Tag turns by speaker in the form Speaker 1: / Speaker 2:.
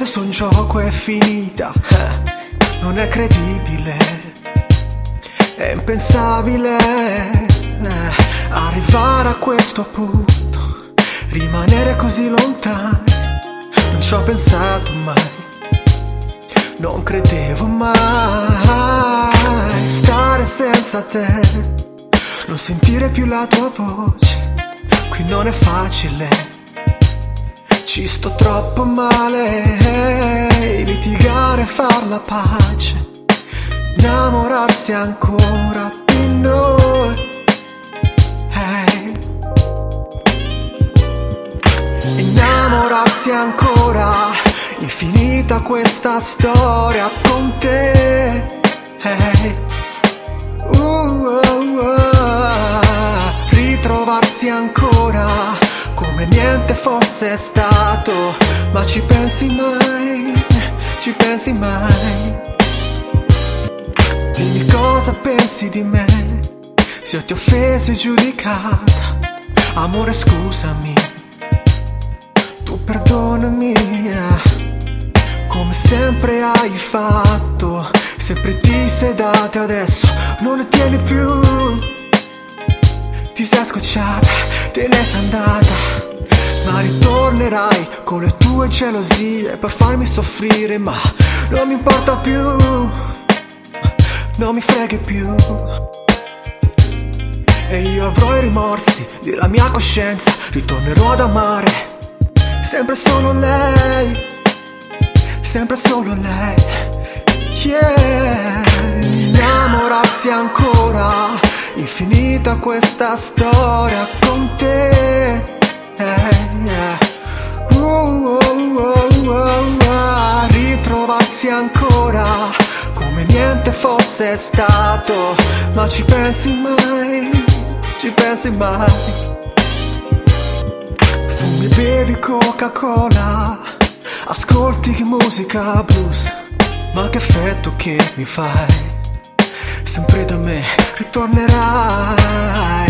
Speaker 1: perso un gioco è finita, eh, non è credibile, è impensabile eh, arrivare a questo punto, rimanere così lontani, non ci ho pensato mai, non credevo mai. Stare senza te, non sentire più la tua voce, qui non è facile ci sto troppo male, litigare, far la pace, innamorarsi ancora di noi. Hey. Innamorarsi ancora, infinita questa storia con te. Hey. Uh, uh, uh, ritrovarsi ancora niente fosse stato, ma ci pensi mai, ci pensi mai. Dimmi cosa pensi di me, se ti ho giudicata, amore scusami, tu perdonami, come sempre hai fatto, sempre ti sei data adesso, non ne tieni più. Ti sei scocciata, te ne sei andata Ritornerai con le tue gelosie Per farmi soffrire ma non mi importa più. Non mi freghi più. E io avrò i rimorsi della mia coscienza Ritornerò ad amare Sempre solo lei Sempre solo lei. Yeah. Innamorarsi ancora Infinita questa storia con te. Uh, uh, uh, Ritrovarsi ancora come niente fosse stato. Ma ci pensi mai, ci pensi mai? Fumi, bevi Coca-Cola. Ascolti musica blues. Ma che effetto che mi fai? Sempre da me ritornerai